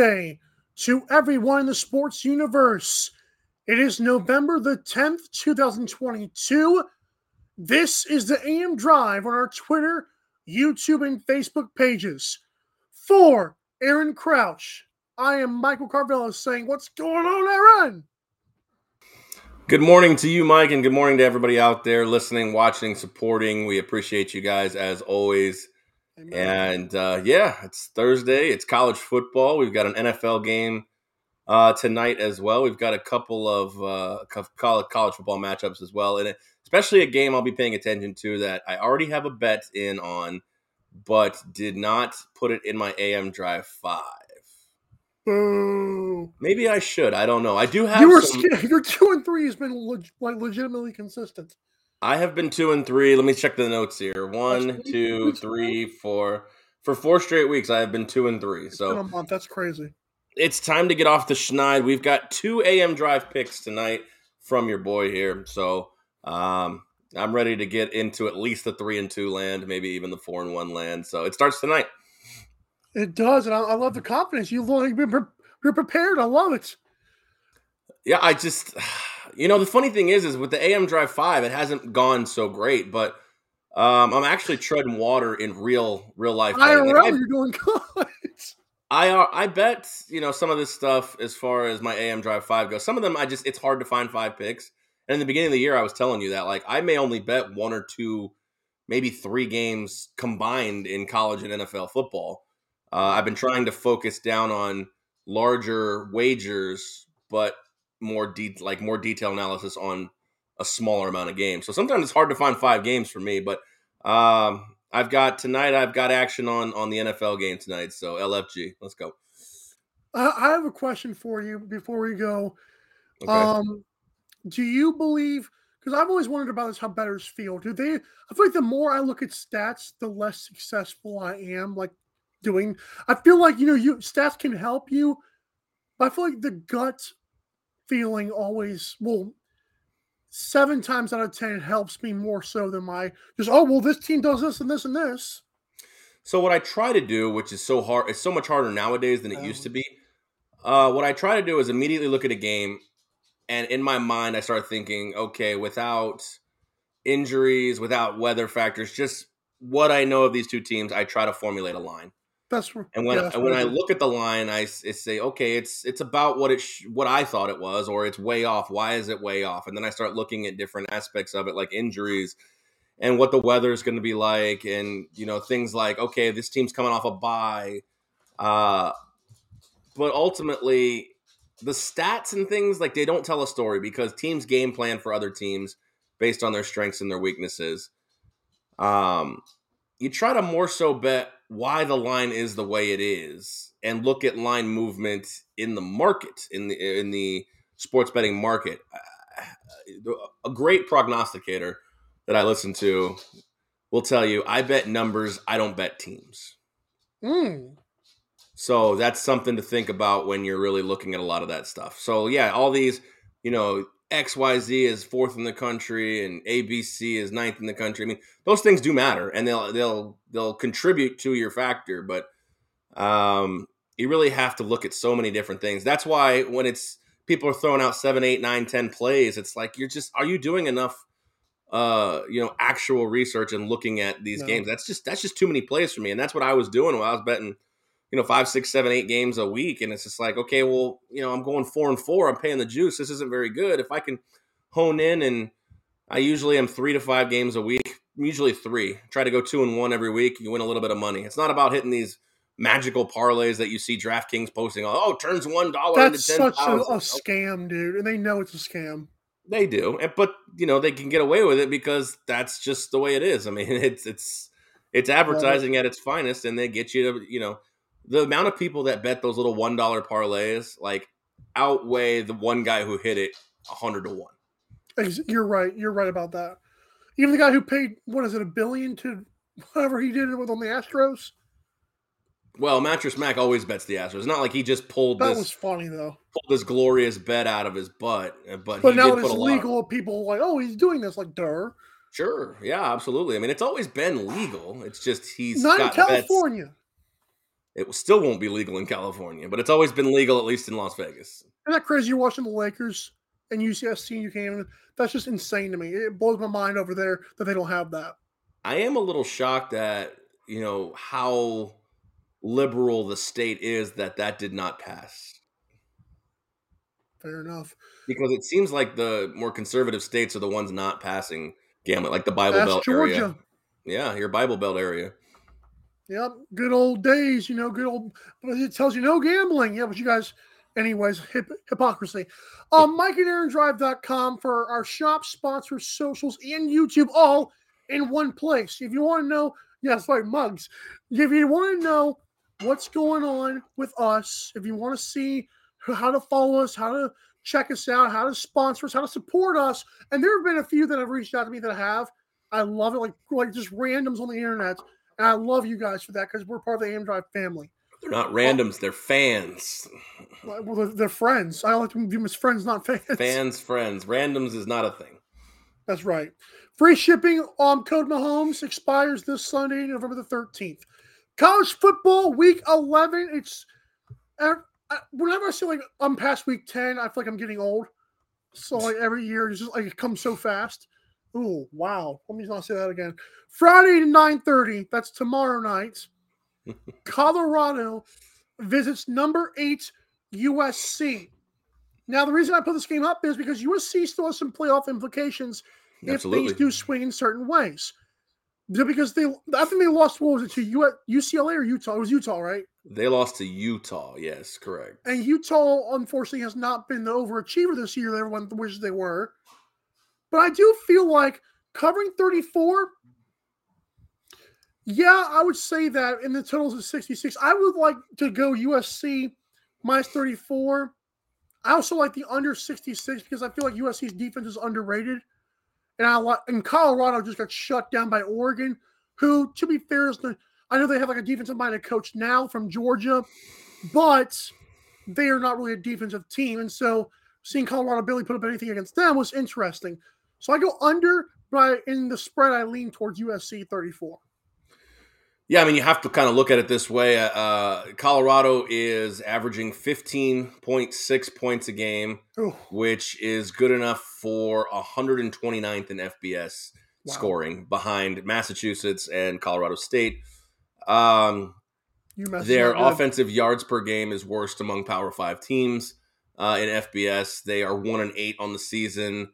Thursday to everyone in the sports universe. It is November the 10th, 2022. This is the AM Drive on our Twitter, YouTube, and Facebook pages. For Aaron Crouch, I am Michael Carvello saying, What's going on, Aaron? Good morning to you, Mike, and good morning to everybody out there listening, watching, supporting. We appreciate you guys as always. And uh, yeah, it's Thursday. It's college football. We've got an NFL game uh, tonight as well. We've got a couple of uh, college college football matchups as well, and especially a game I'll be paying attention to that I already have a bet in on, but did not put it in my AM Drive Five. Boo. Maybe I should. I don't know. I do have. You were some-. Your two and three has been leg- like legitimately consistent. I have been two and three. Let me check the notes here. One, two, three, four. For four straight weeks, I have been two and three. Been a So month. That's crazy. it's time to get off the schneid. We've got two AM drive picks tonight from your boy here. So um, I'm ready to get into at least the three and two land, maybe even the four and one land. So it starts tonight. It does, and I, I love the confidence. Been pre- you're prepared. I love it. Yeah, I just, you know, the funny thing is, is with the AM Drive Five, it hasn't gone so great, but um, I'm actually treading water in real, real life. betting. Like, I- you're doing good. I uh, I bet you know some of this stuff as far as my AM Drive Five goes. Some of them I just it's hard to find five picks. And in the beginning of the year, I was telling you that like I may only bet one or two, maybe three games combined in college and NFL football. Uh, I've been trying to focus down on larger wagers, but more de- like more detailed analysis on a smaller amount of games. So sometimes it's hard to find five games for me, but um, I've got tonight. I've got action on on the NFL game tonight. So LFG, let's go. I, I have a question for you before we go. Okay. Um, do you believe? Because I've always wondered about this, how betters feel. Do they? I feel like the more I look at stats, the less successful I am. Like doing, I feel like you know, you stats can help you, but I feel like the gut feeling always well. Seven times out of ten, it helps me more so than my just. Oh well, this team does this and this and this. So what I try to do, which is so hard, it's so much harder nowadays than it used Oh. to be. Uh, what I try to do is immediately look at a game, and in my mind, I start thinking, okay, without injuries, without weather factors, just what I know of these two teams, I try to formulate a line. That's And when yeah, that's and when I look at the line, I say, okay, it's it's about what it sh- what I thought it was, or it's way off. Why is it way off? And then I start looking at different aspects of it, like injuries and what the weather is going to be like, and you know things like, okay, this team's coming off a bye, uh, but ultimately the stats and things like they don't tell a story because teams game plan for other teams based on their strengths and their weaknesses. Um, you try to more so bet why the line is the way it is and look at line movement in the market in the in the sports betting market a great prognosticator that i listen to will tell you i bet numbers i don't bet teams Mm. so that's something to think about when you're really looking at a lot of that stuff. So yeah, all these, you know, XYZ is fourth in the country and ABC is ninth in the country. I mean, those things do matter and they'll they'll they'll contribute to your factor, but um you really have to look at so many different things. That's why when it's people are throwing out seven, eight, nine, ten plays, it's like you're just are you doing enough uh you know actual research and looking at these No. games that's just that's just too many plays for me and that's what i was doing when i was betting you know five six seven eight games a week and it's just like okay well you know i'm going four and four i'm paying the juice this isn't very good. If i can hone in and i usually am three to five games a week usually three. Try to go two and one every week you win a little bit of money. It's not about hitting these magical parlays that you see draftkings posting oh turns one dollar into That's ten such a, a scam, dude, and they know it's a scam. They do, but you know they can get away with it because that's just the way it is. I mean, it's it's it's advertising at its finest, and they get you to you know the amount of people that bet those little one dollar parlays like outweigh the one guy who hit it a hundred to one. You're right. You're right about that. Even the guy who paid what is it a billion to whatever he did it with on the Astros. Well, Mattress Mac always bets the Astros. It's not like he just pulled That this was funny though. pulled this glorious bet out of his butt, uh, but, But he now did that put it's legal, people are like, oh, he's doing this. Like, der. Sure, yeah, absolutely. I mean, it's always been legal. It's just he's Not in got bets. It still won't be legal in California, but it's always been legal at least in Las Vegas. Isn't that crazy? You're watching the Lakers and UCSC and you can't even. That's just insane to me. It blows my mind over there that they don't have that. I am a little shocked at you know how liberal the state is that that did not pass Fair enough. because it seems like the more conservative states are the ones not passing gambling, like the Bible That's Belt Georgia. area. Yeah, your Bible Belt area. Yep, good old days, you know, good old. But it tells you no gambling. Yeah, but you guys, anyways, hip, hypocrisy. Um, Mike and AaronDrive.com for our shop sponsors, socials, and YouTube all in one place. If you want to know, yes, right, mugs. If you want to know what's going on with us, if you want to see how to follow us, how to check us out, how to sponsor us, how to support us, and there have been a few that have reached out to me that have. I love it, like like just randoms on the internet. And I love you guys for that because we're part of the AM Drive family. They're not randoms; they're fans. Well, they're, they're friends. I like to view them as friends, not fans. Fans, friends. Randoms is not a thing. That's right. Free shipping on Code Mahomes expires this Sunday, November the 13th. College football, week 11. It's I- I- whenever I say like I'm past week 10, I feel like I'm getting old. So like every year, it's just like it comes so fast. Ooh, wow. Let me not say that again. Friday to 9:30. That's tomorrow night. Colorado visits number eight USC. Now, the reason I put this game up is because USC still has some playoff implications if Absolutely. things do swing in certain ways. Because they, I think they lost. What was it to UCLA or Utah? It was Utah, right? They lost to Utah. Yes, correct. And Utah, unfortunately, has not been the overachiever this year that everyone wishes they were. But I do feel like covering 34, yeah, I would say that in the totals of 66. I would like to go USC minus 34. I also like the under 66 because I feel like USC's defense is underrated. And I like and Colorado just got shut down by Oregon, who, to be fair, is the I know they have like a defensive minded coach now from Georgia, but they are not really a defensive team. And so seeing Colorado Billy put up anything against them was interesting. So I go under, but in the spread, I lean towards USC 34. Yeah, I mean, you have to kind of look at it this way. Uh, Colorado is averaging 15.6 points a game, Ooh, which is good enough for 129th in FBS Wow. scoring behind Massachusetts and Colorado State. Um, their offensive yards per game is worst among Power Five teams uh, in FBS. They are one and eight on the season.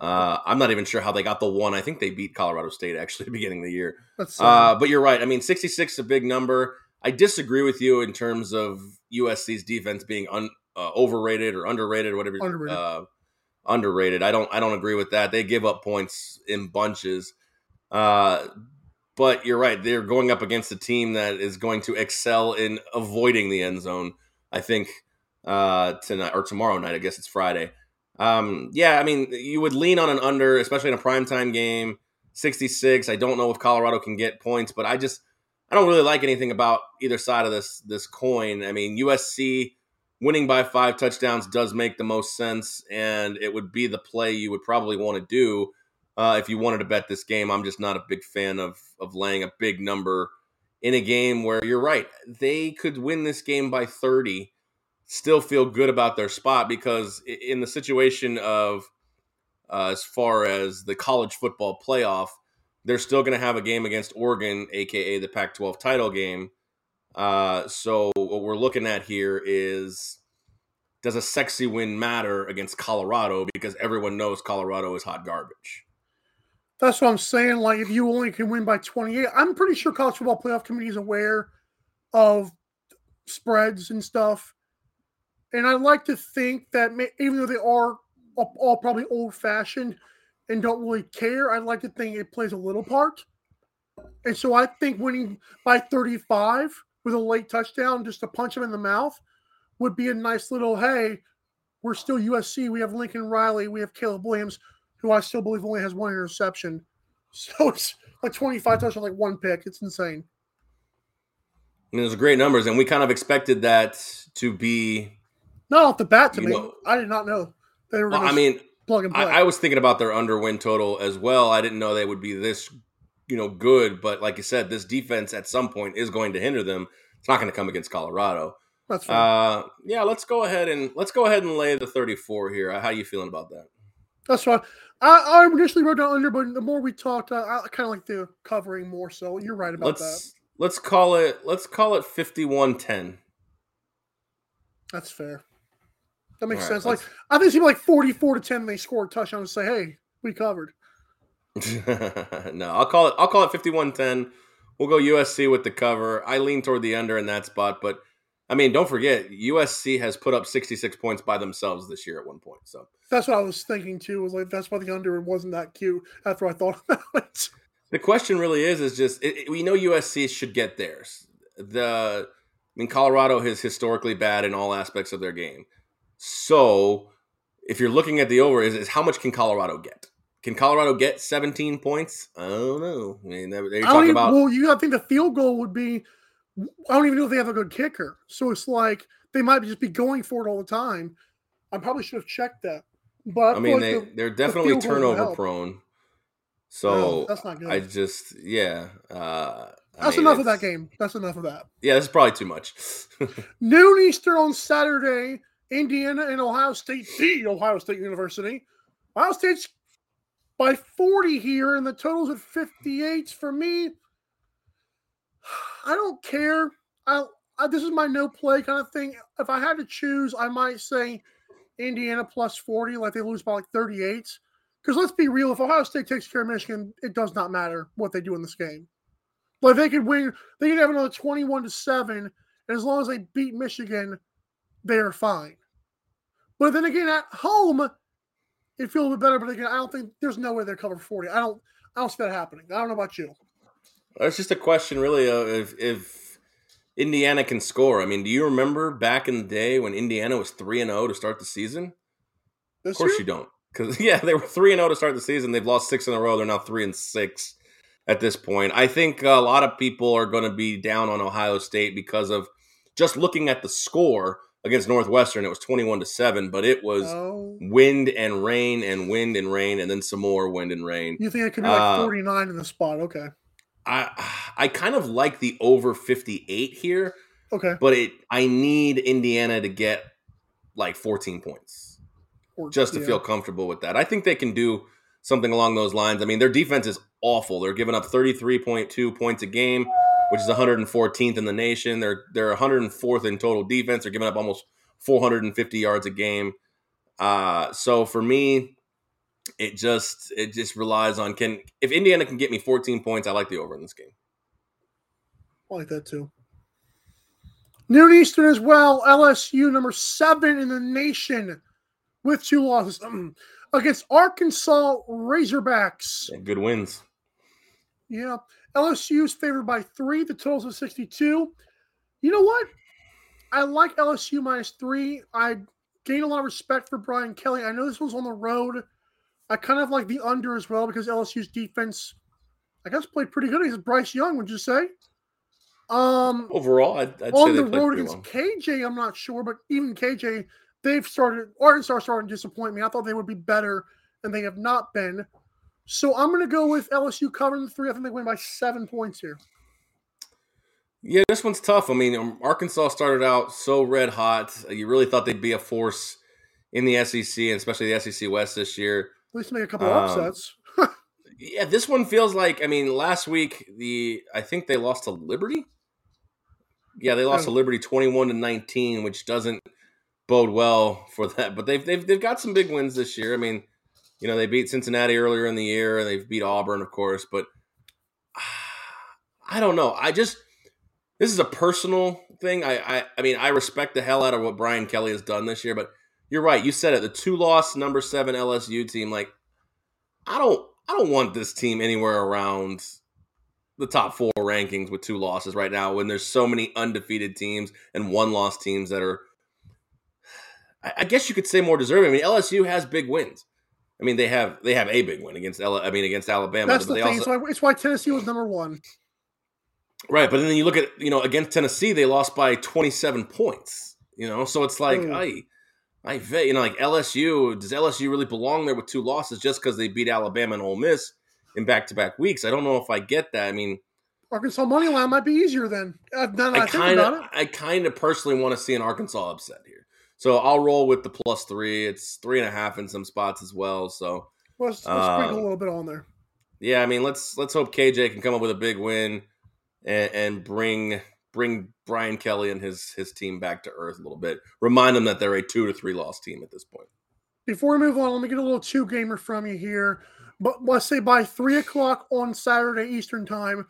Uh, I'm not even sure how they got the one. I think they beat Colorado State actually at the beginning of the year. That's Uh, but you're right. I mean, 66 is a big number. I disagree with you in terms of USC's defense being un, uh, overrated or underrated, whatever. Underrated. Uh, underrated. I don't. I don't agree with that. They give up points in bunches. Uh, but you're right. They're going up against a team that is going to excel in avoiding the end zone. I think uh, tonight or tomorrow night. I guess it's Friday. Um, yeah, I mean, you would lean on an under, especially in a primetime game. 66. I don't know if Colorado can get points, but I just I don't really like anything about either side of this this coin. I mean, USC winning by five touchdowns does make the most sense, and it would be the play you would probably want to do uh, if you wanted to bet this game. I'm just not a big fan of of laying a big number in a game where you're right. They could win this game by 30, still feel good about their spot because in the situation of uh, as far as the college football playoff, they're still going to have a game against Oregon, aka the Pac-12 title game. Uh, so what we're looking at here is does a sexy win matter against Colorado because everyone knows Colorado is hot garbage. That's what I'm saying. Like, if you only can win by 28, I'm pretty sure college football playoff committee is aware of spreads and stuff. And I'd like to think that may, even though they are all, probably old fashioned and don't really care. I like to think it plays a little part. And so I think winning by 35 with a late touchdown just to punch him in the mouth would be a nice little hey, we're still USC. We have Lincoln Riley, we have Caleb Williams, who I still believe only has one interception. So it's like 25 touchdowns, like one pick. It's insane. I mean, those are great numbers, and we kind of expected that to be. Not off the bat to You me. know- I did not know they were Well, I mean, plug and play. I, I was thinking about their under win total as well. I didn't know they would be this, you know, good. But like you said, this defense at some point is going to hinder them. It's not going to come against Colorado. That's fine. Uh, yeah, let's go ahead and let's go ahead and lay the 34 here. How you feeling about that? That's fine. I, I initially wrote down under, but the more we talked, I, I kind of like the covering more. So you're right about that. let's let's call it let's call it 51-10. That's fair. That makes right, sense. Like I think it's even like 44 to 10. They score a touchdown and say, "Hey, we covered." no, I'll call it. I'll call it 51-10. We'll go USC with the cover. I lean toward the under in that spot, but I mean, don't forget USC has put up 66 points by themselves this year at one point. So That's what I was thinking too. Was like that's why the under wasn't that cute after I thought about it. the question really is: is just it, it- we know USC should get theirs. The I mean, Colorado is historically bad in all aspects of their game. So if you're looking at the over, is, is how much can Colorado get? Can Colorado get 17 points? I don't know. I mean, they- they're I talking even, about. well, you. I think the field goal would be. I don't even know if they have a good kicker. So it's like they might just be going for it all the time. I probably should have checked that. But I mean, feel they, the, they're definitely would turnover prone. no, So that's not good. I just yeah. Uh, I that's mean, enough of that game. That's enough of that. Yeah, this is probably too much. Noon Eastern on Saturday, Indiana and Ohio State, the Ohio State University. Ohio State's by 40 here, and the total's at 58. For me, I don't care. I, I this is my no play kind of thing. If I had to choose, I might say Indiana plus 40, like they lose by like 38. Because let's be real, if Ohio State takes care of Michigan, it does not matter what they do in this game. Like they could win, they could have another 21 to 7, and as long as they beat Michigan, they are fine. But then again, at home, it feels a bit better. But again, I don't think there's no way they're covered 40. I don't I don't see that happening. I don't know about you. It's just a question, really, of if, if Indiana can score. I mean, do you remember back in the day when Indiana was three and zero to start the season? This Of course year? you don't, because yeah, they were three and zero to start the season. They've lost six in a row. They're now three and six at this point. I think a lot of people are going to be down on Ohio State because of just looking at the score against Northwestern. It was twenty-one to seven, but it was Oh, wind and rain and wind and rain, and then some more wind and rain. you think it could be like Uh, 49 in the spot? Okay. I I kind of like the over 58 here, Okay. but it I need Indiana to get like 14 points Or- just to yeah. feel comfortable with that. I think they can do something along those lines. I mean, their defense is awful. They're giving up 33.2 points a game, which is 114th in the nation. They're they're 104th in total defense. They're giving up almost 450 yards a game. Uh, so for me, it just it just relies on can if Indiana can get me 14 points, I like the over in this game. I like that too. Noon Eastern as well. LSU number seven in the nation with two losses against Arkansas Razorbacks. Good wins. Yeah. LSU's favored by three. The total's of 62. You know what? I like LSU minus three. I gain a lot of respect for Brian Kelly. I know this was on the road. I kind of like the under as well because LSU's defense, I guess, played pretty good against Bryce Young, would you say? Um, Overall, I'd, I'd say on the road against well. KJ, I'm not sure, but even KJ, they've started Arkansas starting to disappoint me. I thought they would be better, and they have not been. So I'm going to go with LSU covering the three. I think they win by seven points here. Yeah, this one's tough. I mean, um, Arkansas started out so red hot. You really thought they'd be a force in the SEC, and especially the SEC West this year. At least make a couple of Um, upsets. Yeah, this one feels like. I mean, last week the I think they lost to Liberty. Yeah, they lost to. Liberty twenty-one to nineteen, which doesn't bode well for that. But they've they've they've got some big wins this year. I mean, you know, they beat Cincinnati earlier in the year, and they've beat Auburn, of course. But I don't know. I just this is a personal thing. I I, I mean, I respect the hell out of what Brian Kelly has done this year, but you're right. You said it. The two loss number seven LSU team. Like, I don't, I don't want this team anywhere around the top four rankings with two losses right now. When there's so many undefeated teams and one loss teams that are, I, I guess you could say more deserving. I mean, LSU has big wins. I mean, they have they have a big win against L. I mean, against Alabama. That's but the they thing. also- it's, why, it's why Tennessee was number one. Right, but then you look at you know against Tennessee, they lost by 27 points. You know, so it's like Mm. I, I bet you know like LSU. Does LSU really belong there with two losses just because they beat Alabama and Ole Miss in back to back weeks? I don't know if I get that. I mean, Arkansas money line might be easier then. Uh, I kind of. I kind of personally want to see an Arkansas upset here. So I'll roll with the plus three. It's three and a half in some spots as well. So Let's, let's Uh, sprinkle a little bit on there. yeah, I mean let's let's hope KJ can come up with a big win and, and bring bring Brian Kelly and his his team back to earth a little bit. Remind them that they're a two to three loss team at this point. Before we move on, let me get a little two gamer from you here. But let's say by three o'clock on Saturday Eastern time,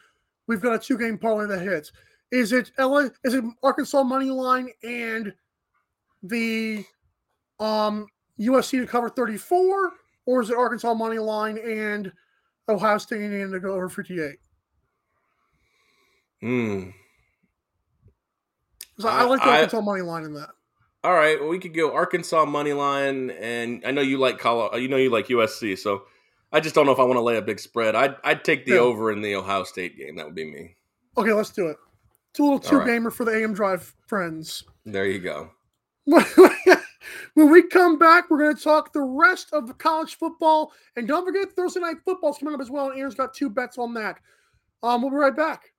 we've got a two game parlay that hits. Is it LA? Is it Arkansas money line and the um USC to cover thirty four, or is it Arkansas money line and Ohio State Indiana to go over fifty eight? Hmm. I, I like the I- Arkansas money line in that. All right, well, we could go Arkansas money line, and I know you like Colorado. You know you like USC, so I just don't know if I want to lay a big spread. I'd I'd take the Yeah. over in the Ohio State game. That would be me. Okay, let's do it. It's a little two right. gamer for the AM Drive friends. There you go. when we come back, we're going to talk the rest of the college football. And don't forget, Thursday night football's coming up as well. And Aaron's got two bets on that. Um, we'll be right back.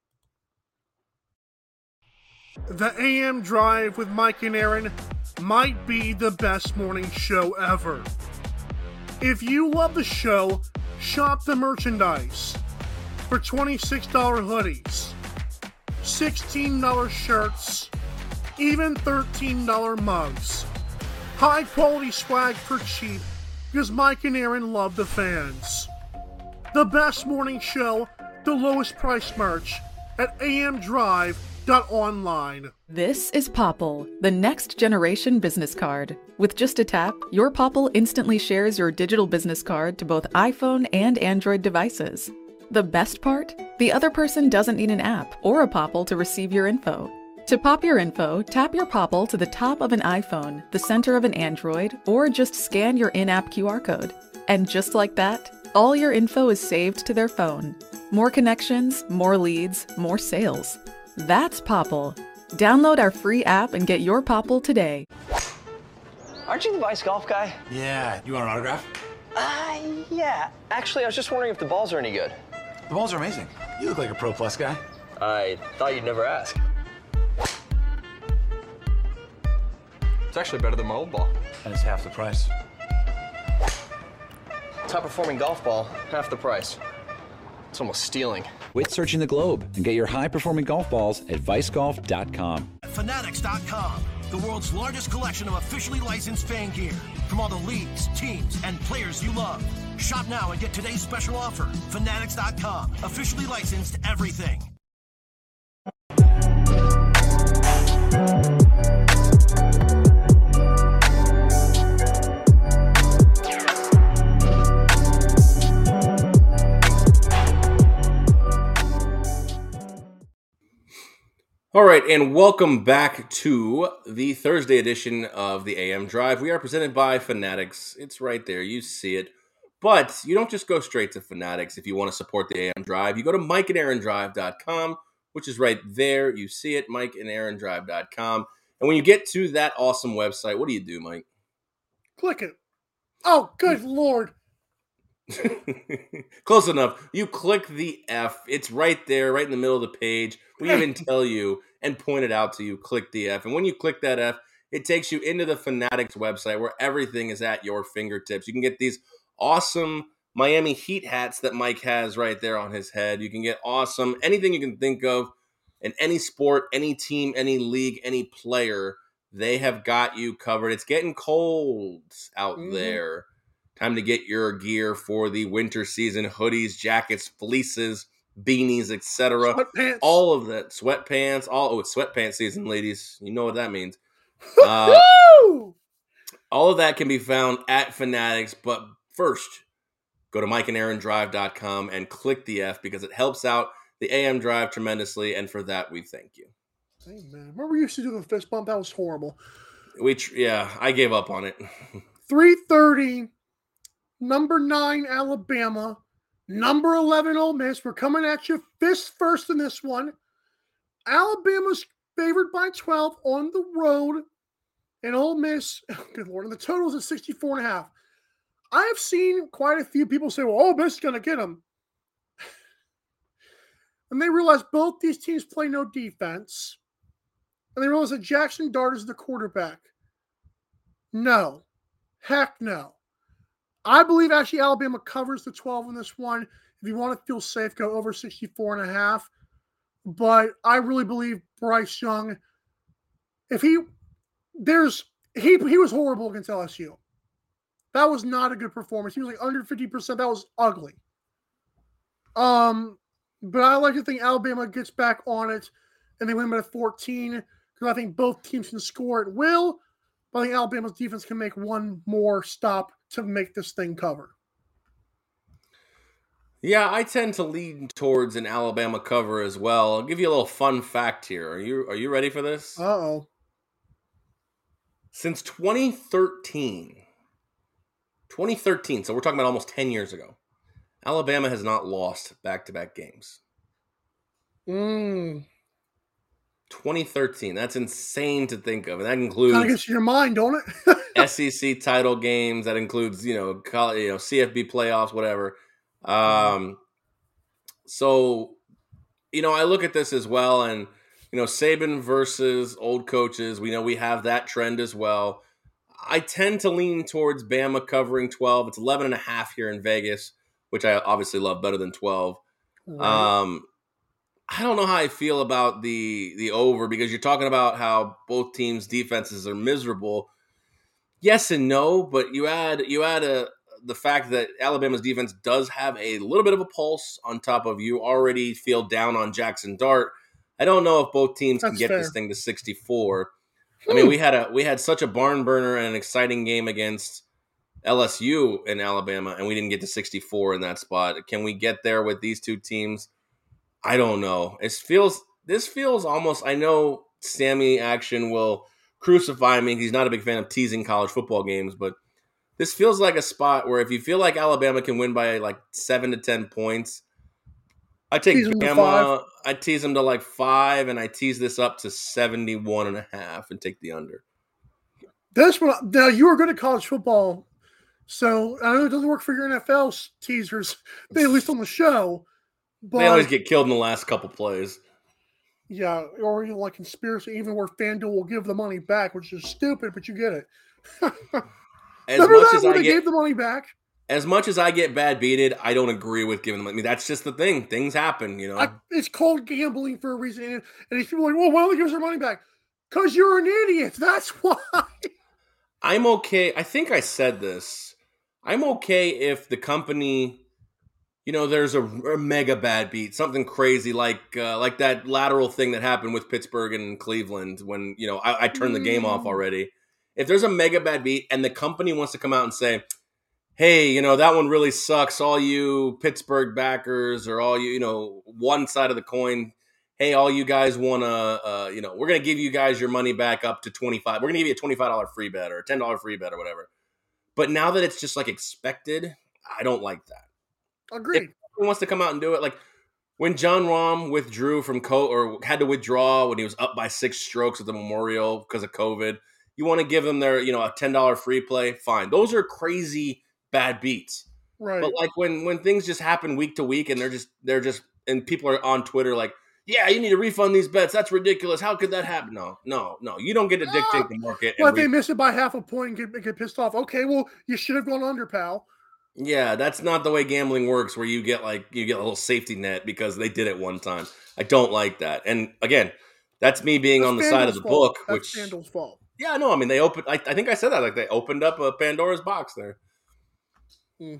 The AM Drive with Mike and Aaron might be the best morning show ever. If you love the show, shop the merchandise for $26 hoodies, $16 shirts, even $13 mugs. High quality swag for cheap because Mike and Aaron love the fans. The best morning show, the lowest price merch at amdrive.online. This is Popl, the next generation business card. With just a tap, your Popl instantly shares your digital business card to both iPhone and Android devices. The best part? The other person doesn't need an app or a Popl to receive your info. To pop your info, tap your Popl to the top of an iPhone, the center of an Android, or just scan your in app QR code. And just like that, all your info is saved to their phone. More connections, more leads, more sales. That's Popl. Download our free app and get your Popl today. Aren't you the Vice Golf guy? Yeah, you want an autograph? Uh, yeah. Actually, I was just wondering if the balls are any good. The balls are amazing. You look like a Pro Plus guy. I thought you'd never ask. It's actually better than my old ball. And it's half the price. Top performing golf ball, half the price. It's almost stealing. Quit searching the globe and get your high performing golf balls at vicegolf.com. Fanatics.com, the world's largest collection of officially licensed fan gear from all the leagues, teams, and players you love. Shop now and get today's special offer. Fanatics.com, officially licensed everything. All right, and welcome back to the Thursday edition of the AM Drive. We are presented by Fanatics. It's right there, you see it. But you don't just go straight to Fanatics if you want to support the AM Drive. You go to mikeandaarondrive.com, which is right there. You see it, mikeandaarondrive.com. And when you get to that awesome website, what do you do, Mike? Click it. Oh, good hmm. lord. Close enough. You click the F. It's right there, right in the middle of the page. We even tell you and point it out to you. Click the F. And when you click that F, it takes you into the Fanatics website where everything is at your fingertips. You can get these awesome Miami Heat hats that Mike has right there on his head. You can get awesome anything you can think of in any sport, any team, any league, any player. They have got you covered. It's getting cold out Mhm. there. Time to get your gear for the winter season hoodies, jackets, fleeces, beanies, etc. All of that. Sweatpants. All oh, it's sweatpants season, ladies. You know what that means. Uh, All of that can be found at Fanatics, but first, go to mikeandaarondrive.com and click the F because it helps out the AM Drive tremendously, and for that we thank you. Hey, man. Remember we used to do the fist bump? That was horrible. We tr- yeah, I gave up on it. 330, number nine, Alabama, number 11, Ole Miss. We're coming at you fist first in this one. Alabama's favored by 12 on the road, and Ole Miss, good lord, and the total is at 64 and a half. I have seen quite a few people say, well, Ole Miss is going to get them. And they realize both these teams play no defense. And they realize that Jackson Dart is the quarterback. No. Heck no. I believe actually Alabama covers the 12 in this one. If you want to feel safe, go over 64 and a half. But I really believe Bryce Young, if he there's he he was horrible against LSU. That was not a good performance. He was like under 50%. That was ugly. Um, but I like to think Alabama gets back on it and they win by 14 because I think both teams can score at will. But I think Alabama's defense can make one more stop to make this thing cover. Yeah, I tend to lean towards an Alabama cover as well. I'll give you a little fun fact here. Are you are you ready for this? Uh oh. Since 2013, 2013, so we're talking about almost 10 years ago, Alabama has not lost back to back games. Mm. 2013. That's insane to think of. And that Kind of includes gets your mind, don't it? SEC title games. That includes, you know, college, you know, CFB playoffs, whatever. Um, so, you know, I look at this as well, and you know, Saban versus old coaches. We know we have that trend as well. I tend to lean towards Bama covering 12. It's 11 and a half here in Vegas, which I obviously love better than 12. Um, I don't know how I feel about the the over because you're talking about how both teams' defenses are miserable. Yes and no, but you add you add a the fact that Alabama's defense does have a little bit of a pulse on top of you already feel down on Jackson Dart. I don't know if both teams can get fair. this thing to 64. I mean, we had a we had such a barn burner and an exciting game against LSU in Alabama, and we didn't get to 64 in that spot. Can we get there with these two teams? I don't know. It feels this feels almost. I know Sammy Action will crucify me. He's not a big fan of teasing college football games, but this feels like a spot where if you feel like Alabama can win by like seven to ten points, I take Tease to Bama. I tease them to like five, and I tease this up to 71 and a half and take the under. This one now you are good at college football, so I know it doesn't work for your NFL teasers, at least on the show. But they always get killed in the last couple plays. Yeah, or even like conspiracy, even where FanDuel will give the money back, which is stupid, but you get it. As Remember much that as I they get, gave the money back? as much as I get bad beated, I don't agree with giving them. I mean, that's just the thing. Things happen, you know. I, it's called gambling for a reason. And, and these people are like, well, why don't they give us their money back? Because you're an idiot. That's why. I'm okay. I think I said this. I'm okay if the company, you know, there's a, a mega bad beat, something crazy like uh, like that lateral thing that happened with Pittsburgh and Cleveland when you know I, I turned the game off Mm. already. If there's a mega bad beat and the company wants to come out and say, "Hey, you know that one really sucks," all you Pittsburgh backers or all you you know one side of the coin. Hey, all you guys want to, uh, you know, we're going to give you guys your money back up to 25. We're going to give you a $25 free bet or a $10 free bet or whatever. But now that it's just like expected, I don't like that. Agreed. Who wants to come out and do it? Like when Jon Rahm withdrew from co or had to withdraw when he was up by six strokes at the Memorial because of COVID. You want to give them their, you know, a ten dollar free play? Fine. Those are crazy bad beats. right. But like when when things just happen week to week and they're just they're just and people are on Twitter like, yeah, you need to refund these bets. That's ridiculous. How could that happen? No, no, no. You don't get to dictate ah! the market. well, if they miss it by half a point and get, get pissed off, okay, well, you should have gone under, pal. Yeah, that's not the way gambling works where you get like you get a little safety net because they did it one time. I don't like that. And again, that's me being That's on the side of the fault. book, That's which FanDuel's fault. yeah, no, I mean they opened I, I think I said that like they opened up a Pandora's box there. Hmm.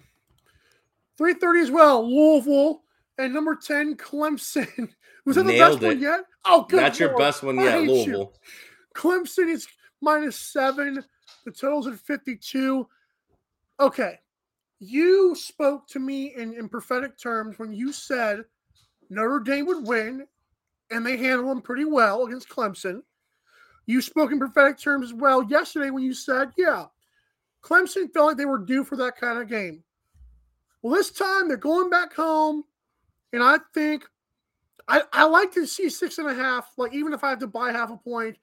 330 as well, Louisville. And number 10, Clemson. Was that the Nailed best one yet? Oh, good. that's your best one, yet, hate you. Louisville. Clemson is minus seven. The total's at 52. Okay. You spoke to me in, in prophetic terms when you said Notre Dame would win, and they handled them pretty well against Clemson. You spoke in prophetic terms as well yesterday when you said, yeah, Clemson felt like they were due for that kind of game. Well, this time they're going back home, and I think I, I like to see six and a half, like even if I have to buy half a point.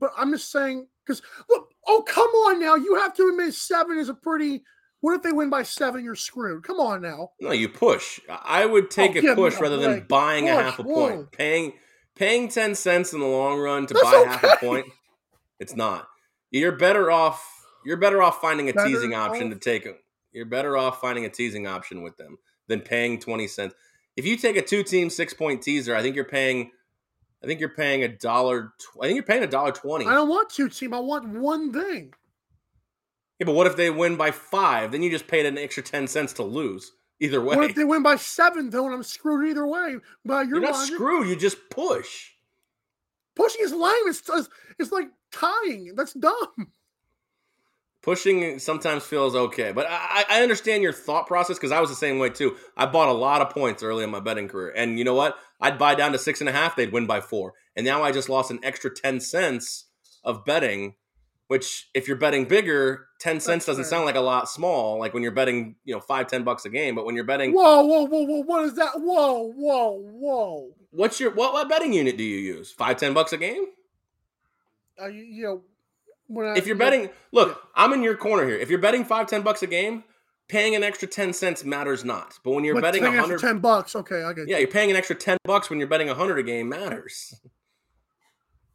But I'm just saying, because look, oh, come on now. You have to admit seven is a pretty what if they win by seven? You're screwed. Come on now. No, you push. I would take Oh, a push a rather than buying a half a whoa. point. Paying paying ten cents in the long run to That's buy half a point. It's not. You're better off. You're better off finding a Better teasing option to take. You're better off finding a teasing option with them than paying twenty cents. If you take a two team six point teaser, I think you're paying. I think you're paying a dollar. I think you're paying a dollar twenty. I don't want two team. I want one thing. Yeah, but what if they win by five? Then you just paid an extra ten cents to lose. Either way, What if they win by seven though, and I'm screwed either way? By your you're not logic, screwed. You just push. pushing is lame. It's, it's it's like tying. That's dumb. Pushing sometimes feels okay, but I, I understand your thought process because I was the same way too. I bought a lot of points early in my betting career, and you know what? I'd buy down to six and a half; they'd win by four, and now I just lost an extra ten cents of betting. Which, if you're betting bigger, ten cents That's doesn't sound like a lot small. Like when you're betting, you know, five, ten bucks a game. But when you're betting, Whoa, whoa, whoa, whoa! What is that? Whoa, whoa, whoa! what's your what, what betting unit do you use? Five, ten bucks a game? Uh, you, you know, when I, if you're you know, betting, look, I'm in your corner here. If you're betting five, ten bucks a game, paying an extra ten cents matters not. But when you're but betting taking a it for hundred, ten bucks. Okay, I get. yeah, you. you're paying an extra ten bucks when you're betting a hundred a game matters.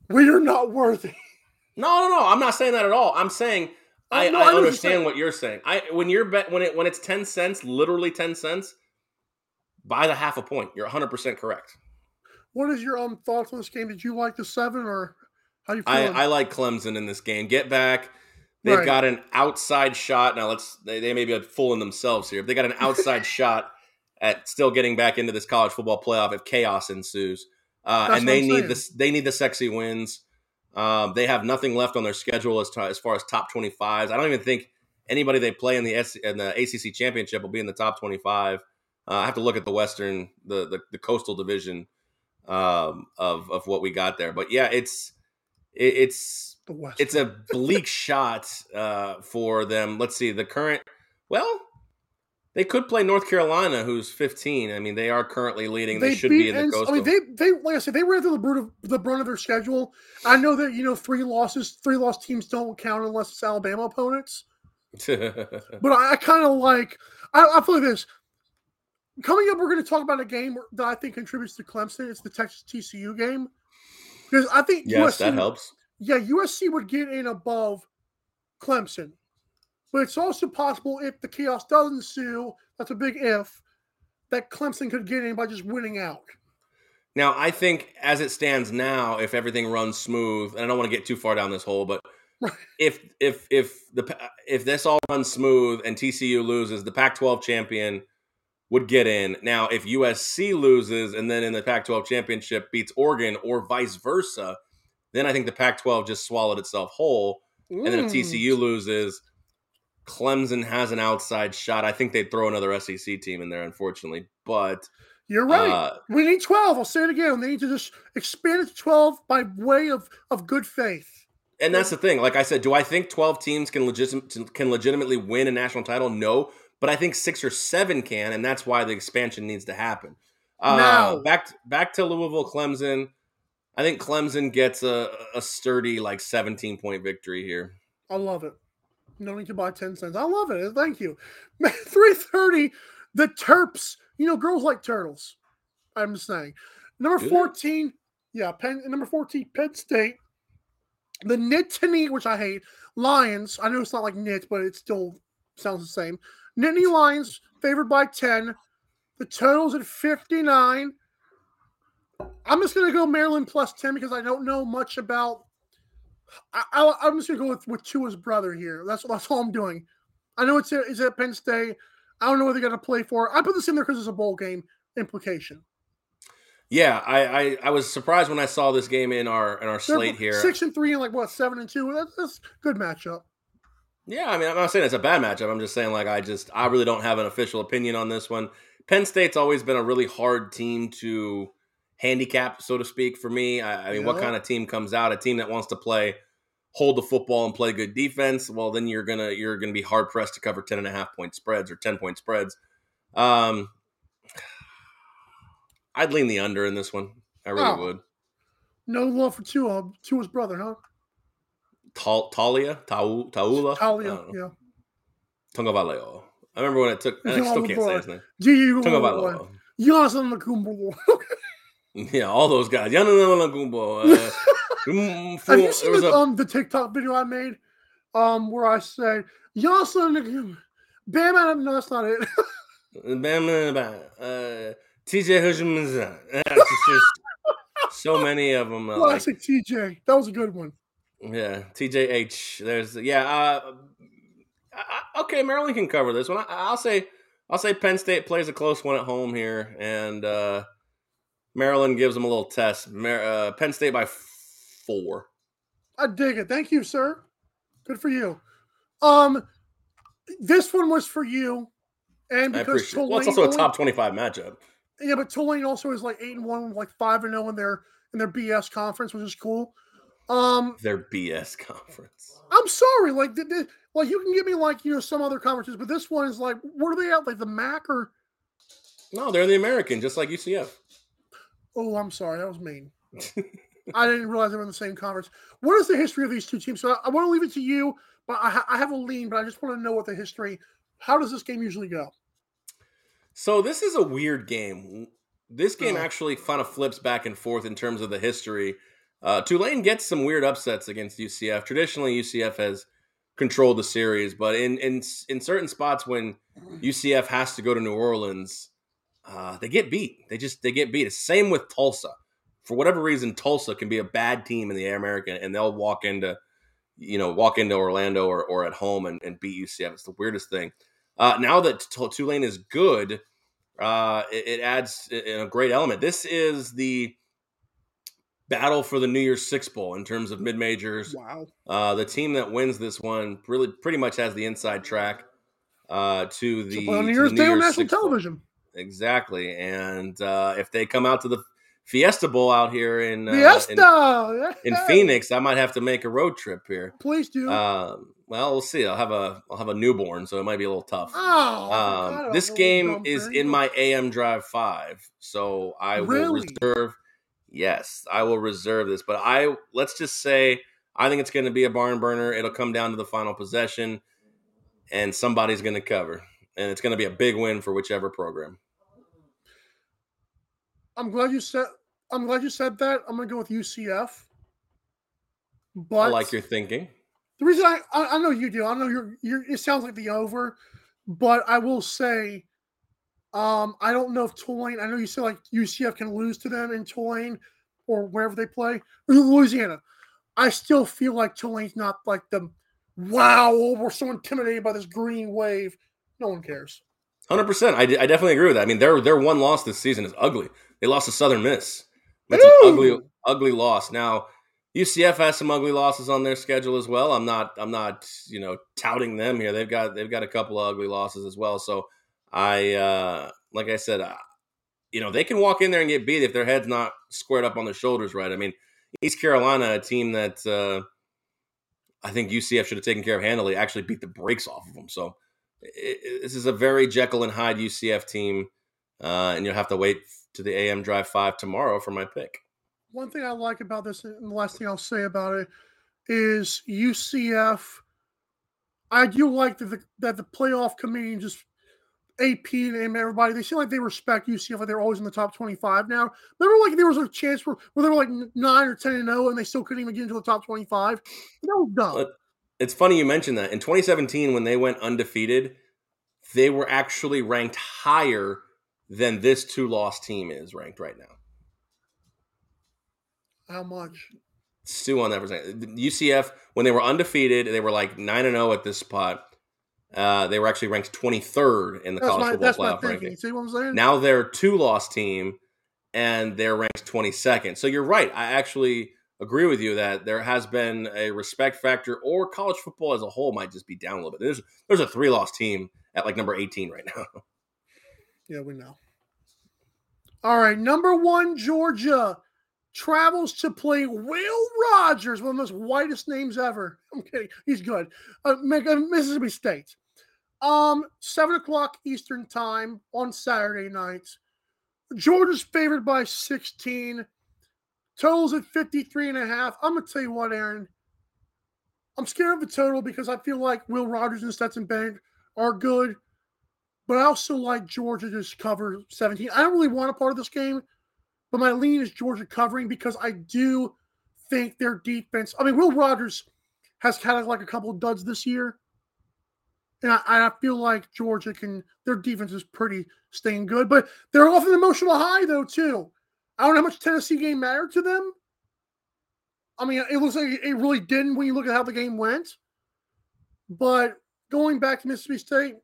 we are not worthy. No, no, no. I'm not saying that at all. I'm saying I, Oh, no, I I what you're understand what you're saying. I when you're bet when it when it's ten cents, literally ten cents, buy the half a point. You're 100 percent correct. What is your um thoughts on this game? Did you like the seven or how do you I. I like Clemson in this game. Get back. They've Right. got an outside shot. Now let's they, they may be fooling themselves here. If they got an outside shot at still getting back into this college football playoff if chaos ensues. Uh, and they need saying. this they need the sexy wins. Um, they have nothing left on their schedule as, to, as far as top 25s. I don't even think anybody they play in the S, in the ACC championship will be in the top 25. Uh, I have to look at the Western, the the, the coastal division um, of of what we got there. But yeah, it's it, it's it's a bleak shot uh, for them. Let's see the current. Well, they could play North Carolina, who's 15. I mean, they are currently leading. They, should be in the coastal. I mean, they they like I said, they ran through the brunt of the brunt of their schedule. I know that you know three losses, three loss teams don't count unless it's Alabama opponents. But I, I kind of like. I, I feel like this. Coming up, we're going to talk about a game that I think contributes to Clemson. It's the Texas TCU game because I think yes, USC that helps. yeah, USC would get in above Clemson. But it's also possible if the chaos does ensue, that's a big if, that Clemson could get in by just winning out. Now, I think as it stands now, if everything runs smooth, and I don't want to get too far down this hole, but if if if the if this all runs smooth and TCU loses, the Pac-12 champion would get in. Now, if USC loses and then in the Pac-12 championship beats Oregon or vice versa, then I think the Pac-12 just swallowed itself whole. And then if Mm. TCU loses, Clemson has an outside shot. I think they'd throw another SEC team in there, unfortunately. But You're right. uh, we need 12. I'll say it again. They need to just expand it to 12 by way of, of good faith. And that's the thing. Like I said, do I think 12 teams can legit- can legitimately win a national title? No, but I think six or seven can, and that's why the expansion needs to happen. Uh, Now- back back to Louisville, Clemson. I think Clemson gets a, a sturdy like 17 point victory here. I love it. No need to buy 10 cents. I love it. Thank you. 330, the Terps. You know, girls like turtles. I'm just saying. Number Do they? 14, yeah, Penn, number 14, Penn State. The Nittany, which I hate, Lions. I know it's not like knit, but it still sounds the same. Nittany Lions favored by 10. The total's at 59. I'm just going to go Maryland plus 10 because I don't know much about I, I, I'm just gonna go with, with Tua's brother here. That's that's all I'm doing. I know it's, a, it's at Penn State. I don't know what they're gonna play for. I put this in there because it's a bowl game implication. Yeah, I, I I was surprised when I saw this game in our in our They're slate here. six and three and like what seven and two. That's, that's good matchup. Yeah, I mean, I'm not saying it's a bad matchup. I'm just saying, like, I just, I really don't have an official opinion on this one. Penn State's always been a really hard team to handicap, so to speak, for me. I, I mean, what kind of team comes out? A team that wants to play, hold the football and play good defense. Well, then you're gonna you're gonna be hard pressed to cover 10 and a half point spreads or 10 point spreads. Um, I'd lean the under in this one. I really Oh. would. No love for Tua, Tua's brother, huh? Tal- Talia, Tau- Taula, Talia, yeah. Tonga Valeo. I remember when it took. I still can't say his name. Do you Tonga Valeo. Yasan Nakumbo. Yeah, all those guys. Yana Nama Gumbo. Uh, Have you seen the, a- um the TikTok video I made? Um, where I say Nakumbo. Bam, no, that's not it. Bam, bam, uh, TJ Hujimza. So many of them. Uh, like, Classic TJ. That was a good one. yeah, TJH. There's yeah. Uh, I, I- okay, Maryland can cover this one. I, I'll say I'll say Penn State plays a close one at home here, and uh, Maryland gives them a little test. Mar- uh, Penn State by four. I dig it. Thank you, sir. Good for you. Um, this one was for you, and I because appreciate. Tulane Well, it's also a top twenty-five matchup. Yeah, but Tulane also is like eight and one, like five and zero in their in their BS conference, which is cool. Um, Their BS conference. I'm sorry, like the, the, like you can give me like you know some other conferences, but this one is like where are they at? Like the MAC or No, they're the American, just like UCF. Oh, I'm sorry, that was mean. I didn't realize they were in the same conference. What is the history of these two teams? So I, I want to leave it to you, but I, ha- I have a lean, but I just want to know what the history. How does this game usually go? So this is a weird game. This game Oh. actually kind of flips back and forth in terms of the history. Uh, Tulane gets some weird upsets against UCF. Traditionally, UCF has controlled the series, but in in in certain spots when UCF has to go to New Orleans, uh, they get beat. They just they get beat. It's same with Tulsa. For whatever reason, Tulsa can be a bad team in the American, and they'll walk into you know walk into Orlando or, or at home and, and beat UCF. It's the weirdest thing. Uh, now that Tulane is good, uh, it, it adds a great element. This is the battle for the New Year's Six Bowl in terms of mid majors. Wow. Uh, the team that wins this one really pretty much has the inside track uh, to the, So New Year's Day on national Six Bowl. Exactly, and uh, if they come out to the Fiesta Bowl out here in uh, Fiesta! in, in Phoenix, I might have to make a road trip here. Please do. Um, well, we'll see. I'll have a I'll have a newborn, so it might be a little tough. oh, Um, this game is in my AM Drive Five, so I will reserve. Yes, I will reserve this, but I let's just say I think it's going to be a barn burner. It'll come down to the final possession, and somebody's going to cover, and it's going to be a big win for whichever program. I'm glad you said. I'm glad you said that. I'm gonna go with UCF. But I like your thinking. the reason I, I I know you do. I know you're you're. It sounds like the over, but I will say, um, I don't know if Tulane. I know you said like UCF can lose to them in Tulane or wherever they play, or Louisiana. I still feel like Tulane's not like the wow. We're so intimidated by this green wave. No one cares. Hundred percent. I, I definitely agree with that. I mean, their their one loss this season is ugly. They lost to Southern Miss. That's an ugly ugly loss. Now UCF has some ugly losses on their schedule as well. I'm not I'm not you know touting them here. They've got they've got a couple of ugly losses as well. So I uh, like I said, uh, you know they can walk in there and get beat if their head's not squared up on their shoulders right. I mean East Carolina, a team that uh, I think UCF should have taken care of handily, actually beat the brakes off of them. So i i- this is a very Jekyll and Hyde UCF team, uh, and you'll have to wait to the AM Drive Five tomorrow for my pick. One thing I like about this, and the last thing I'll say about it, is UCF. I do like that the, that the playoff committee just AP and everybody they seem like they respect UCF. Like they're always in the top twenty-five now. Remember, like there was a chance where, where they were like nine or ten and zero, and they still couldn't even get into the top twenty-five. That was dumb. It's funny you mentioned that. In 2017, when they went undefeated, they were actually ranked higher than this two-loss team is ranked right now. How much? Stew on that second. UCF, when they were undefeated, they were like 9 and 0 at this spot. Uh, they were actually ranked 23rd in the That's college my football playoff ranking. See what I'm saying? Now they're a two loss team and they're ranked 22nd. So you're right. I actually agree with you that there has been a respect factor, or college football as a whole might just be down a little bit. There's there's a three loss team at like number 18 right now. Yeah, we know. All right, number one, Georgia travels to play Will Rogers, one of the most whitest names ever. I'm kidding. He's good. Uh, uh, Mississippi State. Um, seven o'clock Eastern time on Saturday night. Georgia's favored by 16. Totals at 53 and a half. I'm gonna tell you what, Aaron. I'm scared of the total because I feel like Will Rogers and Stetson Bennett are good, but I also like Georgia to just cover 17. I don't really want a part of this game, but my lean is Georgia covering because I do think their defense. I mean, Will Rogers has kind of like a couple of duds this year. And I, I feel like Georgia can, their defense is pretty staying good, but they're off an emotional high, though, too. I don't know how much Tennessee game mattered to them. I mean, it looks like it really didn't when you look at how the game went. But going back to Mississippi State,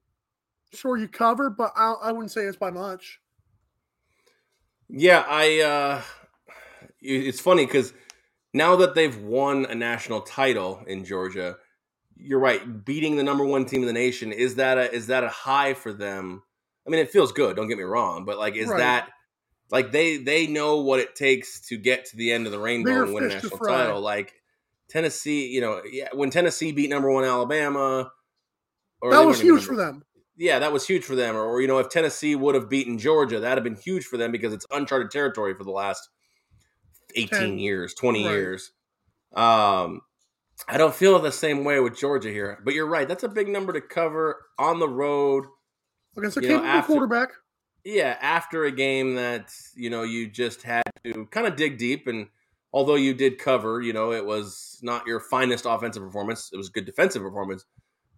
sure you cover, but I, I wouldn't say it's by much. Yeah, I. uh It's funny because now that they've won a national title in Georgia, you're right. Beating the number one team in the nation is that a is that a high for them? I mean, it feels good. Don't get me wrong, but like, is Right. that like they they know what it takes to get to the end of the rainbow and win a national title? Like Tennessee, you know, yeah, when Tennessee beat number one Alabama, or that was huge number- for them. Yeah, that was huge for them. Or, or, you know, if Tennessee would have beaten Georgia, that'd have been huge for them because it's uncharted territory for the last eighteen Ten. years, twenty Right. years. Um, I don't feel the same way with Georgia here, but you're right. That's a big number to cover on the road. Against a You know, after- quarterback. Yeah, after a game that you know you just had to kind of dig deep, and although you did cover, you know it was not your finest offensive performance. It was good defensive performance.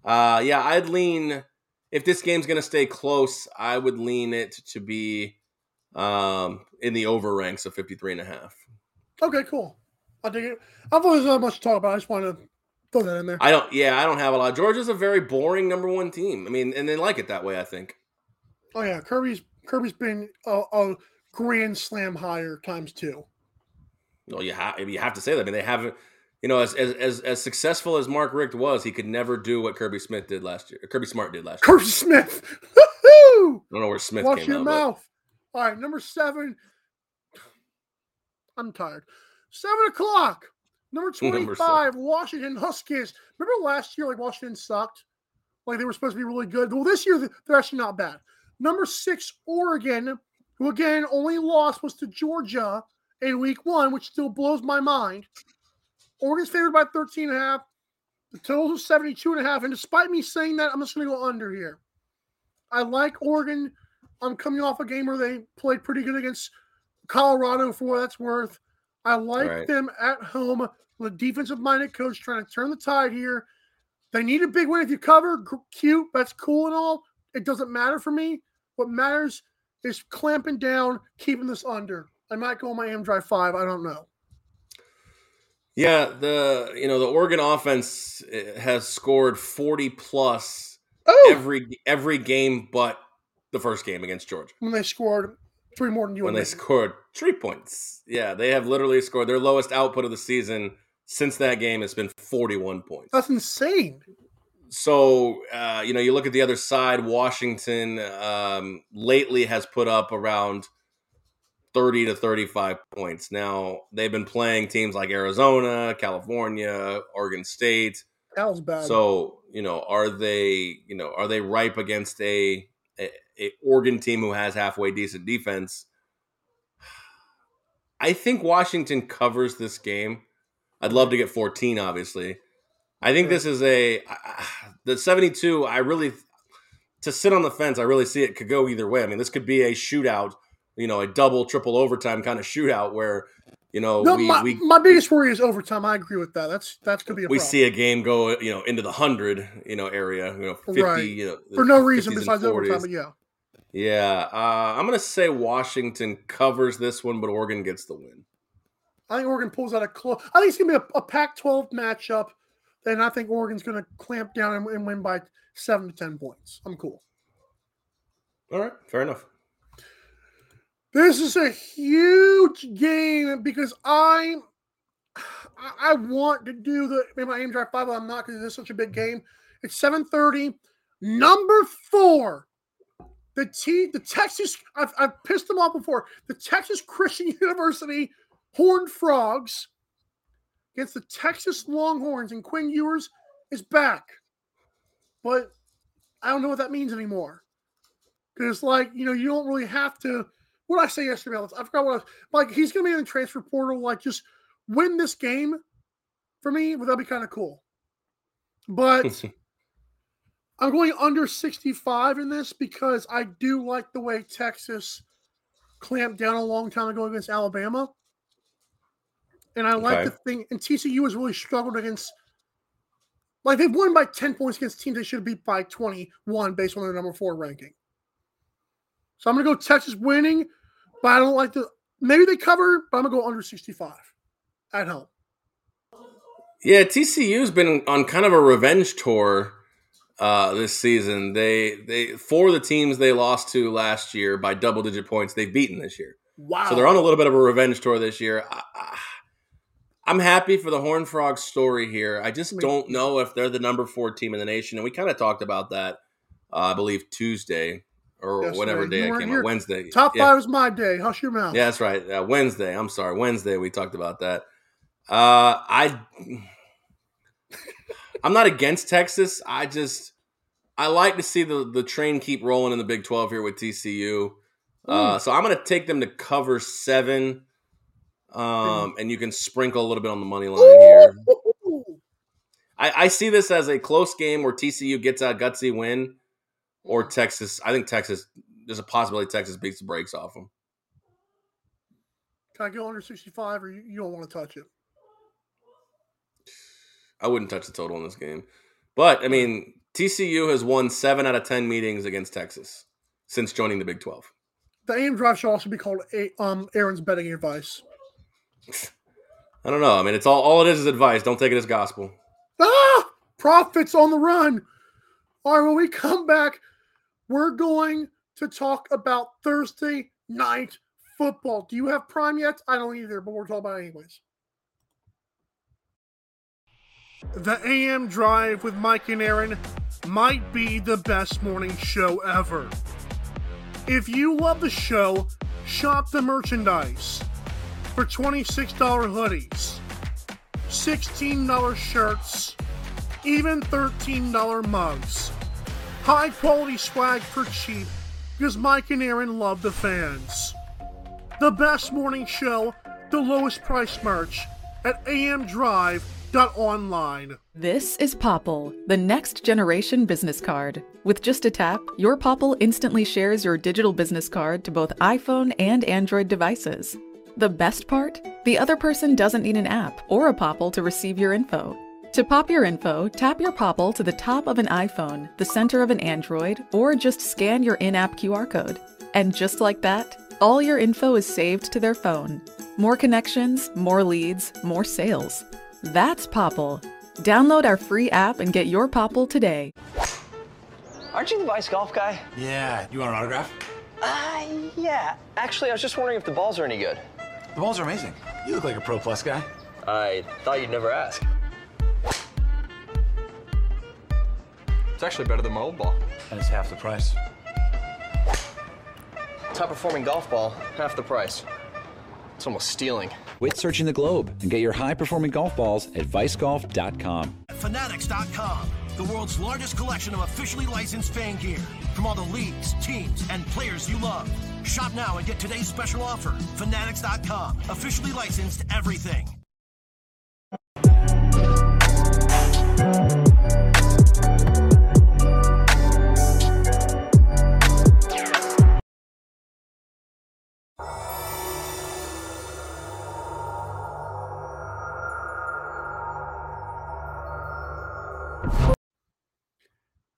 Uh, yeah, I'd lean if this game's going to stay close. I would lean it to be um, in the over ranks of 53 and a half. Okay, cool. I dig it. I've always not much to talk about. I just want to throw that in there. I don't. Yeah, I don't have a lot. Georgia's a very boring number one team. I mean, and they like it that way. I think. oh yeah, Kirby's Kirby's been a, a grand slam higher times two. Well, you have you have to say that. I mean, they haven't. You know, as as as, as successful as Mark Richt was, he could never do what Kirby Smith did last year. Uh, Kirby Smart did last year. Kirby Smith. Woo-hoo! I don't know where Smith Watch came your out. but- mouth. All right, number seven. I'm tired. Seven o'clock. Number Number 25, Washington Huskies. Remember last year, like Washington sucked? Like they were supposed to be really good. Well, this year, they're actually not bad. Number six, Oregon, who again only lost was to Georgia in week one, which still blows my mind. Oregon's favored by 13 and a half. The total is 72 and a half. And despite me saying that, I'm just going to go under here. I like Oregon. I'm coming off a game where they played pretty good against Colorado for what that's worth. I like Right. them at home The defensive minded coach trying to turn the tide here. They need a big win. If you cover, cute, that's cool and all. It doesn't matter for me. What matters is clamping down, keeping this under. I might go on my AM Drive 5. I don't know. Yeah, the you know the Oregon offense eh, has scored forty plus Oh, every every game, but the first game against Georgia when they scored three more than you when they me. scored three points. Yeah, they have literally scored their lowest output of the season since that game has been forty one points. That's insane. so uh, you know you look at the other side washington um, lately has put up around 30 to 35 points now they've been playing teams like arizona california oregon state That was bad. so you know are they you know are they ripe against a, a, a oregon team who has halfway decent defense i think washington covers this game i'd love to get 14 obviously I think this is a I- the 72. I really to sit on the fence. I really see it could go either way. I mean, this could be a shootout, you know, a double, triple overtime kind of shootout where you know no, we my, we my biggest worry is overtime. I agree with that. That's that's gonna be a we problem. see a game go you know into the hundred you know area, you know, 50, Right. you know, for no reason besides overtime. But yeah, Yeah, uh, I'm gonna say Washington covers this one, but Oregon gets the win. I think Oregon pulls out a close. I think it's gonna be a, a Pac-12 matchup. Then I think Oregon's gonna clamp down and, and win by seven to ten points. I'm cool. All right, fair enough. This is a huge game because I I, want to do the my AM Drive five, but I'm not because it's such a big game. It's 7:30. Number four, the T, the Texas. I've, I've pissed them off before. The Texas Christian University Horned Frogs against the Texas Longhorns, and Quinn Ewers is back. But I don't know what that means anymore. Because, like, you know, you don't really have to. What did I say yesterday? I forgot what I was like. He's going to be in the transfer portal. Like, just win this game for me. But that'd be kind of cool. But I'm going under 65 in this because I do like the way Texas clamped down a long time ago against Alabama. And I like Okay. the thing, and TCU has really struggled against, like, they've won by 10 points against teams they should have beat by 21 based on their number four ranking. So I'm going to go Texas winning, but I don't like the, maybe they cover, but I'm going to go under 65 at home. Yeah, TCU's been on kind of a revenge tour uh, this season. They they four of the teams they lost to last year by double digit points they've beaten this year. Wow. So they're on a little bit of a revenge tour this year. I, I'm happy for the Horned Frogs story here. I just don't know if they're the number four team in the nation, and we kind of talked about that. Uh, I believe Tuesday or Yes, whatever day You I came here. out. Wednesday. Top Yeah. five is my day. Hush your mouth. Yeah, that's right. Uh, Wednesday. I'm sorry. Wednesday we talked about that. Uh, I I'm not against Texas. I just I like to see the the train keep rolling in the Big 12 here with TCU. Uh, so I'm going to take them to cover seven. Um, and you can sprinkle a little bit on the money line here. I, I see this as a close game where TCU gets a gutsy win, or Texas. I think Texas. There's a possibility Texas beats the brakes off them. Can I go under 65 or you, you don't want to touch it? I wouldn't touch the total in this game. But I mean, TCU has won seven out of ten meetings against Texas since joining the Big Twelve. The AM Drive should also be called a, um Aaron's betting advice. I don't know. I mean, it's all all it is is advice. Don't take it as gospel. Ah, profits on the run. All right, when we come back, we're going to talk about Thursday night football. Do you have Prime yet? I don't either, but we're talking about it anyways. The AM Drive with Mike and Aaron might be the best morning show ever. If you love the show, shop the merchandise for $26 hoodies, $16 shirts, even $13 mugs. High quality swag for cheap because Mike and Aaron love the fans. The best morning show, the lowest price merch at amdrive.online. This is Popl, the next generation business card. With just a tap, your Popl instantly shares your digital business card to both iPhone and Android devices. The best part? The other person doesn't need an app or a Popl to receive your info. To pop your info, tap your Popl to the top of an iPhone, the center of an Android, or just scan your in app QR code. And just like that, all your info is saved to their phone. More connections, more leads, more sales. That's Popl. Download our free app and get your Popl today. Aren't you the Vice Golf guy? Yeah, you want an autograph? Uh, yeah. Actually, I was just wondering if the balls are any good. The balls are amazing. You look like a Pro Plus guy. I thought you'd never ask. It's actually better than my old ball. And it's half the price. Top performing golf ball, half the price. It's almost stealing. Quit searching the globe and get your high performing golf balls at vicegolf.com. Fanatics.com, the world's largest collection of officially licensed fan gear from all the leagues, teams, and players you love. Shop now and get today's special offer. Fanatics.com, officially licensed everything.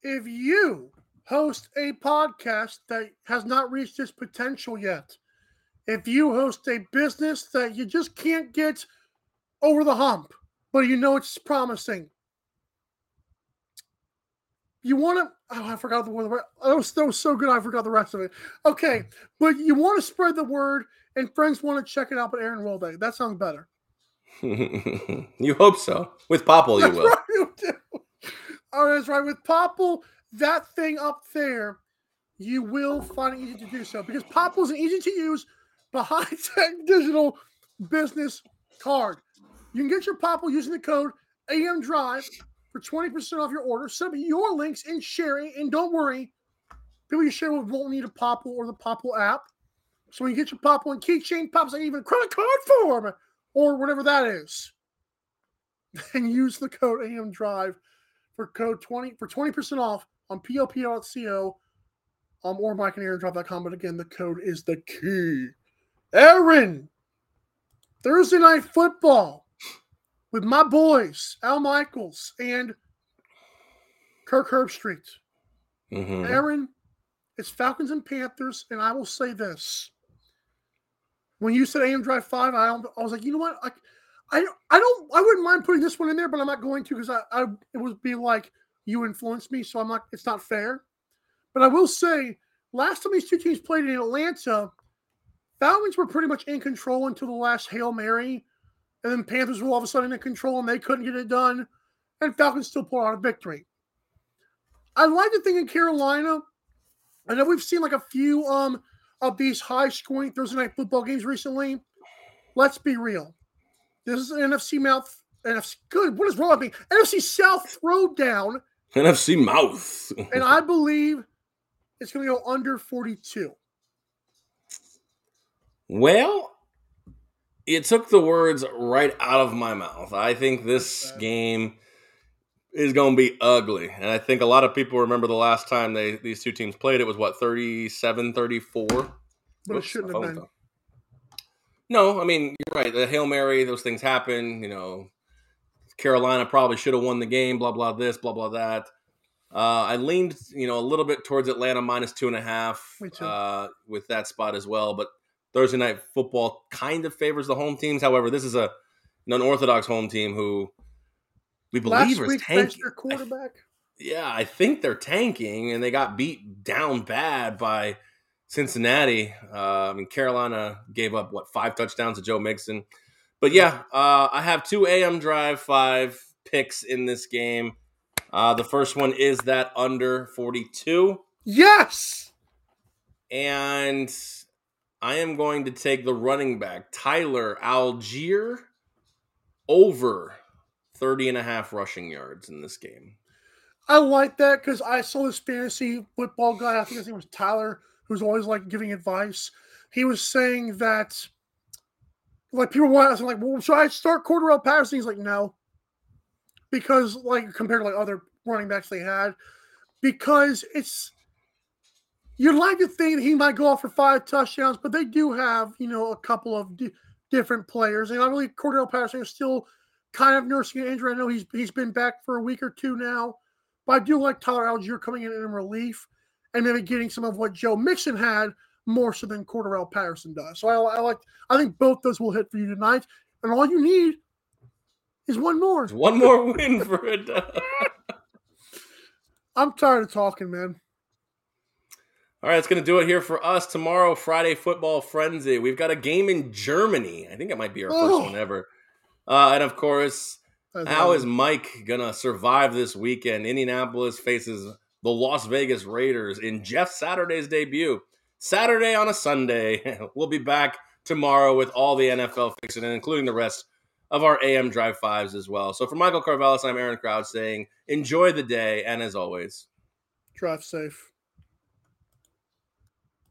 If you host a podcast that has not reached its potential yet, if you host a business that you just can't get over the hump, but you know it's promising, you want to. Oh, I forgot the word. That was, that was so good. I forgot the rest of it. Okay, but you want to spread the word, and friends want to check it out. But Aaron Wilday, that sounds better. you hope so. With Popl, you That's will. right, you do. Oh, that's right. With Popl, that thing up there, you will find it easy to do so because Popl is an easy to use, high tech digital business card. You can get your Popl using the code AM Drive for 20% off your order. Me your links and share it. And don't worry, people you share with won't need a Popl or the Popl app. So when you get your Popl and keychain pops out even credit card form or whatever that is, and use the code AM Drive for code 20 for 20% off on PLPL.co um, or MikeandAaronDrive.com. But again, the code is the key. Aaron, Thursday night football with my boys, Al Michaels and Kirk Herbstreit. Mhm. Aaron, it's Falcons and Panthers, and I will say this. When you said AM Drive 5, I, I was like, you know what? I, I, I don't I wouldn't mind putting this one in there, but I'm not going to because I, I it would be like you influenced me, so I'm not it's not fair. But I will say, last time these two teams played in Atlanta, Falcons were pretty much in control until the last Hail Mary. And then Panthers were all of a sudden in control and they couldn't get it done. And Falcons still pulled out a victory. I like the thing in Carolina. I know we've seen like a few um of these high scoring Thursday night football games recently. Let's be real. This is an NFC mouth NFC good. What is wrong with me? NFC South throwdown, NFC mouth. and I believe it's gonna go under 42. Well, it took the words right out of my mouth. I think this game is going to be ugly. And I think a lot of people remember the last time they these two teams played. It was what 37 34. But it shouldn't have been. No, I mean, you're right. The Hail Mary, those things happen. You know, Carolina probably should have won the game, blah, blah, this, blah, blah, that. Uh, I leaned, you know, a little bit towards Atlanta minus two and a half uh, with that spot as well. But Thursday night football kind of favors the home teams. However, this is a an unorthodox home team who we Last believe is week, tanking. their quarterback. Yeah, I think they're tanking, and they got beat down bad by Cincinnati. Uh, I mean, Carolina gave up what five touchdowns to Joe Mixon. But yeah, uh, I have two AM Drive five picks in this game. Uh, the first one is that under forty two, Yes. and I am going to take the running back Tyler Allgeier over 30 and a half rushing yards in this game. I like that because I saw this fantasy football guy. I think his name was Tyler, who's always like giving advice. He was saying that, like, people want us like, well, should I start Cordarrelle Patterson? He's like, no, because like compared to like other running backs they had, because it's you'd like to think he might go off for five touchdowns, but they do have you know a couple of di- different players, and I believe Cordell Patterson is still kind of nursing an injury. I know he's he's been back for a week or two now. But I do like Tyler Allgeier coming in in relief and maybe getting some of what Joe Mixon had more so than Cordarrelle Patterson does. So I, I like I think both those will hit for you tonight. And all you need is one more. One more win for dub. I'm tired of talking, man. All right, that's going to do it here for us tomorrow. Friday football frenzy. We've got a game in Germany. I think it might be our first Oh. one ever. Uh, and of course, That's how is Mike gonna survive this weekend? Indianapolis faces the Las Vegas Raiders in Jeff Saturday's debut. Saturday on a Sunday. we'll be back tomorrow with all the NFL fixing, and including the rest of our AM Drive Fives as well. So for Michael Carvelis, I'm Aaron Crouch saying, enjoy the day, and as always, drive safe?